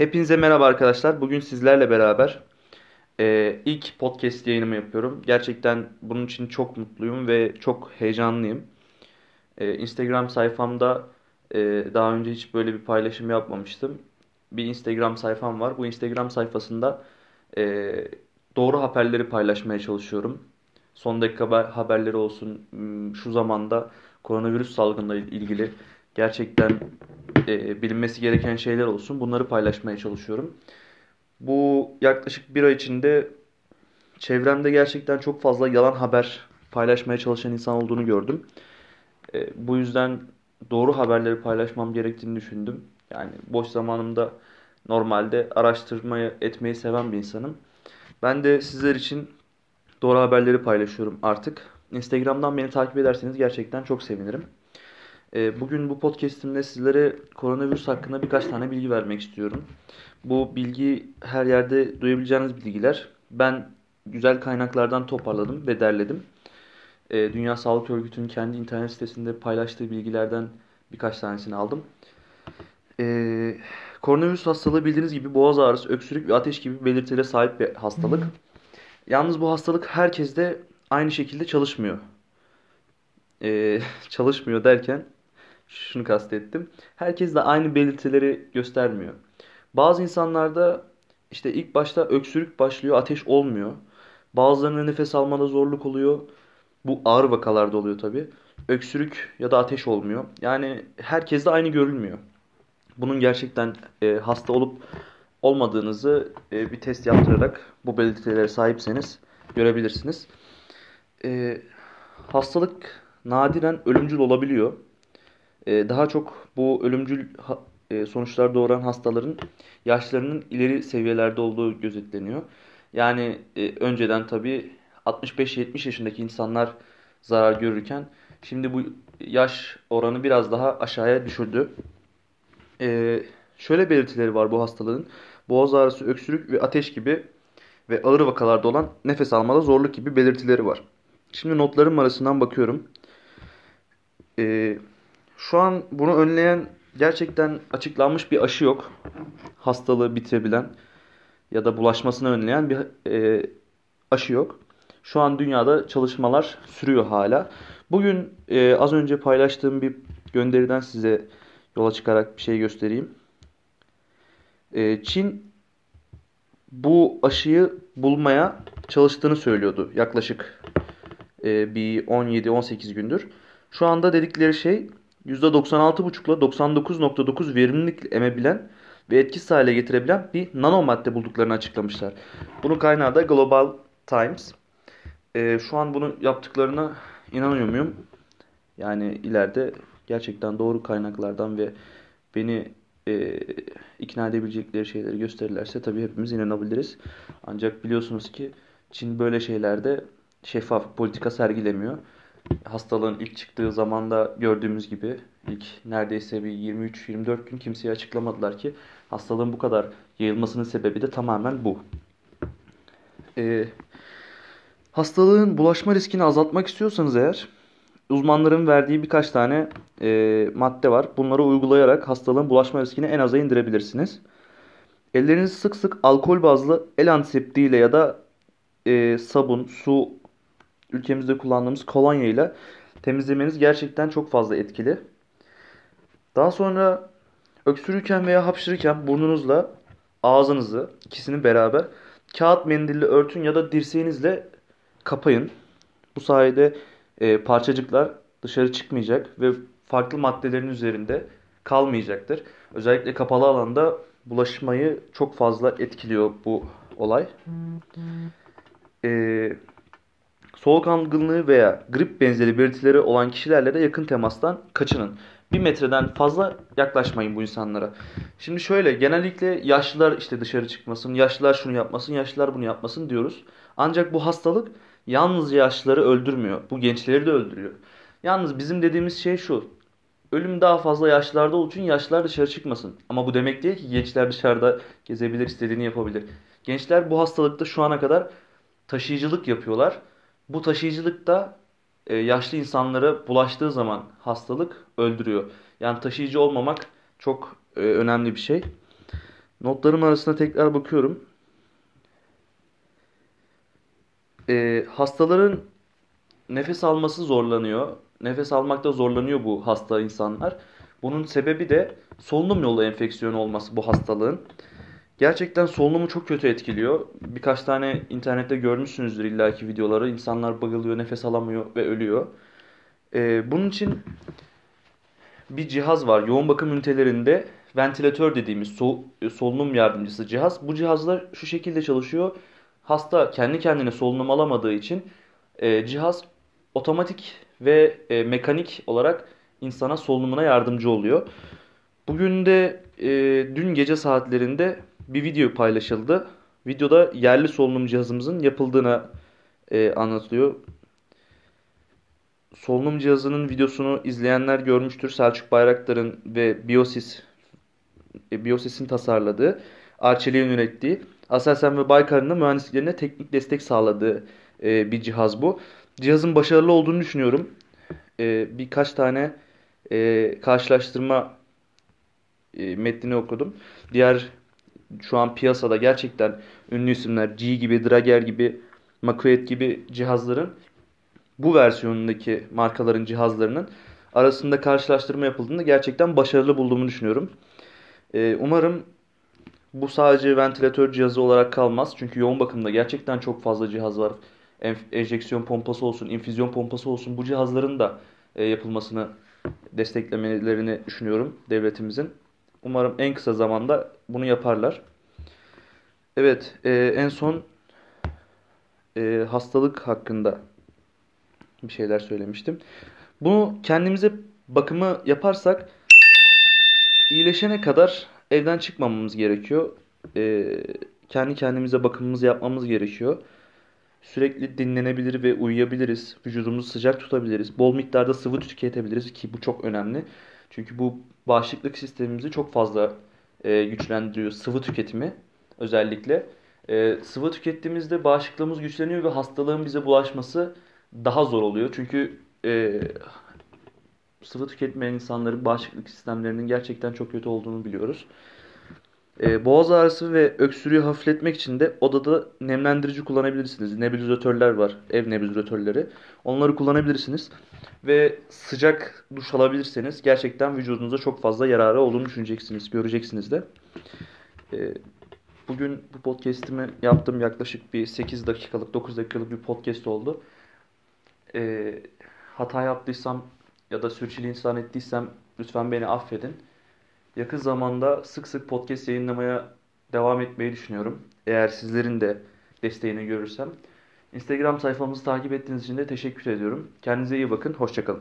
Hepinize merhaba arkadaşlar. Bugün sizlerle beraber e, ilk podcast yayınımı yapıyorum. Gerçekten bunun için çok mutluyum ve çok heyecanlıyım. E, Instagram sayfamda e, daha önce hiç böyle bir paylaşım yapmamıştım. Bir Instagram sayfam var. Bu Instagram sayfasında e, doğru haberleri paylaşmaya çalışıyorum. Son dakika haberleri olsun. Hmm, şu zamanda koronavirüs salgınla ilgili gerçekten e, bilinmesi gereken şeyler olsun. Bunları paylaşmaya çalışıyorum. Bu yaklaşık bir ay içinde çevremde gerçekten çok fazla yalan haber paylaşmaya çalışan insan olduğunu gördüm. E, bu yüzden doğru haberleri paylaşmam gerektiğini düşündüm. Yani boş zamanımda normalde araştırmayı etmeyi seven bir insanım. Ben de sizler için doğru haberleri paylaşıyorum artık. Instagram'dan beni takip ederseniz gerçekten çok sevinirim. Ee, bugün bu podcastimde sizlere koronavirüs hakkında birkaç tane bilgi vermek istiyorum. Bu bilgi her yerde duyabileceğiniz bilgiler. Ben güzel kaynaklardan toparladım ve derledim. Ee, Dünya Sağlık Örgütü'nün kendi internet sitesinde paylaştığı bilgilerden birkaç tanesini aldım. Ee, koronavirüs hastalığı bildiğiniz gibi boğaz ağrısı, öksürük ve ateş gibi belirtilere sahip bir hastalık. Yalnız bu hastalık herkeste aynı şekilde çalışmıyor. Ee, çalışmıyor derken şunu kastettim. Herkes de aynı belirtileri göstermiyor. Bazı insanlarda işte ilk başta öksürük başlıyor, ateş olmuyor. Bazılarında nefes almada zorluk oluyor. Bu ağır vakalarda oluyor tabi. Öksürük ya da ateş olmuyor. Yani herkes de aynı görülmüyor. Bunun gerçekten e, hasta olup olmadığınızı e, bir test yaptırarak bu belirtilere sahipseniz görebilirsiniz. E, hastalık nadiren ölümcül olabiliyor. Ee, daha çok bu ölümcül e, sonuçlar doğuran hastaların yaşlarının ileri seviyelerde olduğu gözetleniyor. Yani e, önceden tabii 65-70 yaşındaki insanlar zarar görürken şimdi bu yaş oranı biraz daha aşağıya düşürdü. Ee, şöyle belirtileri var bu hastalığın. Boğaz ağrısı, öksürük ve ateş gibi ve ağır vakalarda olan nefes almada zorluk gibi belirtileri var. Şimdi notlarım arasından bakıyorum. Ee, şu an bunu önleyen gerçekten açıklanmış bir aşı yok. Hastalığı bitirebilen ya da bulaşmasını önleyen bir e, aşı yok. Şu an dünyada çalışmalar sürüyor hala. Bugün e, az önce paylaştığım bir gönderiden size yola çıkarak bir şey göstereyim. E, Çin bu aşıyı bulmaya çalıştığını söylüyordu yaklaşık e, bir 17-18 gündür. Şu anda dedikleri şey %96,5 ile 99,9 verimlilik emebilen ve etkisiz hale getirebilen bir nano madde bulduklarını açıklamışlar. Bunun kaynağı da Global Times. Ee, şu an bunu yaptıklarına inanıyor muyum? Yani ileride gerçekten doğru kaynaklardan ve beni e, ikna edebilecekleri şeyleri gösterirlerse tabii hepimiz inanabiliriz. Ancak biliyorsunuz ki Çin böyle şeylerde şeffaf politika sergilemiyor hastalığın ilk çıktığı zamanda gördüğümüz gibi ilk neredeyse bir 23-24 gün kimseye açıklamadılar ki hastalığın bu kadar yayılmasının sebebi de tamamen bu. Ee, hastalığın bulaşma riskini azaltmak istiyorsanız eğer uzmanların verdiği birkaç tane e, madde var. Bunları uygulayarak hastalığın bulaşma riskini en aza indirebilirsiniz. Ellerinizi sık sık alkol bazlı el antiseptiğiyle ya da e, sabun, su ülkemizde kullandığımız kolonya ile temizlemeniz gerçekten çok fazla etkili. Daha sonra öksürürken veya hapşırırken burnunuzla ağzınızı ikisini beraber kağıt mendille örtün ya da dirseğinizle kapayın. Bu sayede e, parçacıklar dışarı çıkmayacak ve farklı maddelerin üzerinde kalmayacaktır. Özellikle kapalı alanda bulaşmayı çok fazla etkiliyor bu olay. Ee, Soğuk algınlığı veya grip benzeri belirtileri olan kişilerle de yakın temastan kaçının. Bir metreden fazla yaklaşmayın bu insanlara. Şimdi şöyle genellikle yaşlılar işte dışarı çıkmasın, yaşlılar şunu yapmasın, yaşlılar bunu yapmasın diyoruz. Ancak bu hastalık yalnız yaşlıları öldürmüyor. Bu gençleri de öldürüyor. Yalnız bizim dediğimiz şey şu. Ölüm daha fazla yaşlılarda olduğu için yaşlılar dışarı çıkmasın. Ama bu demek değil ki gençler dışarıda gezebilir, istediğini yapabilir. Gençler bu hastalıkta şu ana kadar taşıyıcılık yapıyorlar bu taşıyıcılıkta e, yaşlı insanlara bulaştığı zaman hastalık öldürüyor. Yani taşıyıcı olmamak çok e, önemli bir şey. Notlarım arasında tekrar bakıyorum. Ee, hastaların nefes alması zorlanıyor. Nefes almakta zorlanıyor bu hasta insanlar. Bunun sebebi de solunum yolu enfeksiyonu olması bu hastalığın. Gerçekten solunumu çok kötü etkiliyor. Birkaç tane internette görmüşsünüzdür illaki videoları. İnsanlar bayılıyor, nefes alamıyor ve ölüyor. Ee, bunun için bir cihaz var. Yoğun bakım ünitelerinde ventilatör dediğimiz sol, solunum yardımcısı cihaz. Bu cihazlar şu şekilde çalışıyor. Hasta kendi kendine solunum alamadığı için e, cihaz otomatik ve e, mekanik olarak insana solunumuna yardımcı oluyor. Bugün de e, dün gece saatlerinde bir video paylaşıldı. Videoda yerli solunum cihazımızın yapıldığına e, anlatılıyor. Solunum cihazının videosunu izleyenler görmüştür. Selçuk Bayraktar'ın ve Biosis e, Biosis'in tasarladığı, Arçelik'in ürettiği, Aselsan ve Baykar'ın da mühendisliklerine teknik destek sağladığı e, bir cihaz bu. Cihazın başarılı olduğunu düşünüyorum. E, birkaç tane e, karşılaştırma e, metnini okudum. Diğer şu an piyasada gerçekten ünlü isimler G gibi, Drager gibi, Makuet gibi cihazların bu versiyonundaki markaların cihazlarının arasında karşılaştırma yapıldığında gerçekten başarılı bulduğumu düşünüyorum. Ee, umarım bu sadece ventilatör cihazı olarak kalmaz. Çünkü yoğun bakımda gerçekten çok fazla cihaz var. enjeksiyon pompası olsun, infüzyon pompası olsun bu cihazların da e, yapılmasını desteklemelerini düşünüyorum devletimizin. Umarım en kısa zamanda bunu yaparlar. Evet, e, en son e, hastalık hakkında bir şeyler söylemiştim. Bunu kendimize bakımı yaparsak iyileşene kadar evden çıkmamamız gerekiyor. Ee, kendi kendimize bakımımızı yapmamız gerekiyor. Sürekli dinlenebilir ve uyuyabiliriz. Vücudumuzu sıcak tutabiliriz. Bol miktarda sıvı tüketebiliriz ki bu çok önemli. Çünkü bu bağışıklık sistemimizi çok fazla e, güçlendiriyor. Sıvı tüketimi özellikle. E, sıvı tükettiğimizde bağışıklığımız güçleniyor ve hastalığın bize bulaşması daha zor oluyor. Çünkü e, sıvı tüketmeyen insanların bağışıklık sistemlerinin gerçekten çok kötü olduğunu biliyoruz. E, boğaz ağrısı ve öksürüğü hafifletmek için de odada nemlendirici kullanabilirsiniz. Nebulizatörler var, ev nebulizatörleri. Onları kullanabilirsiniz. Ve sıcak duş alabilirseniz gerçekten vücudunuza çok fazla yararı olduğunu düşüneceksiniz, göreceksiniz de. E, bugün bu podcast'imi yaptım yaklaşık bir 8 dakikalık, 9 dakikalık bir podcast oldu. E, hata yaptıysam ya da sürçülisan ettiysem lütfen beni affedin. Yakın zamanda sık sık podcast yayınlamaya devam etmeyi düşünüyorum. Eğer sizlerin de desteğini görürsem. Instagram sayfamızı takip ettiğiniz için de teşekkür ediyorum. Kendinize iyi bakın. Hoşçakalın.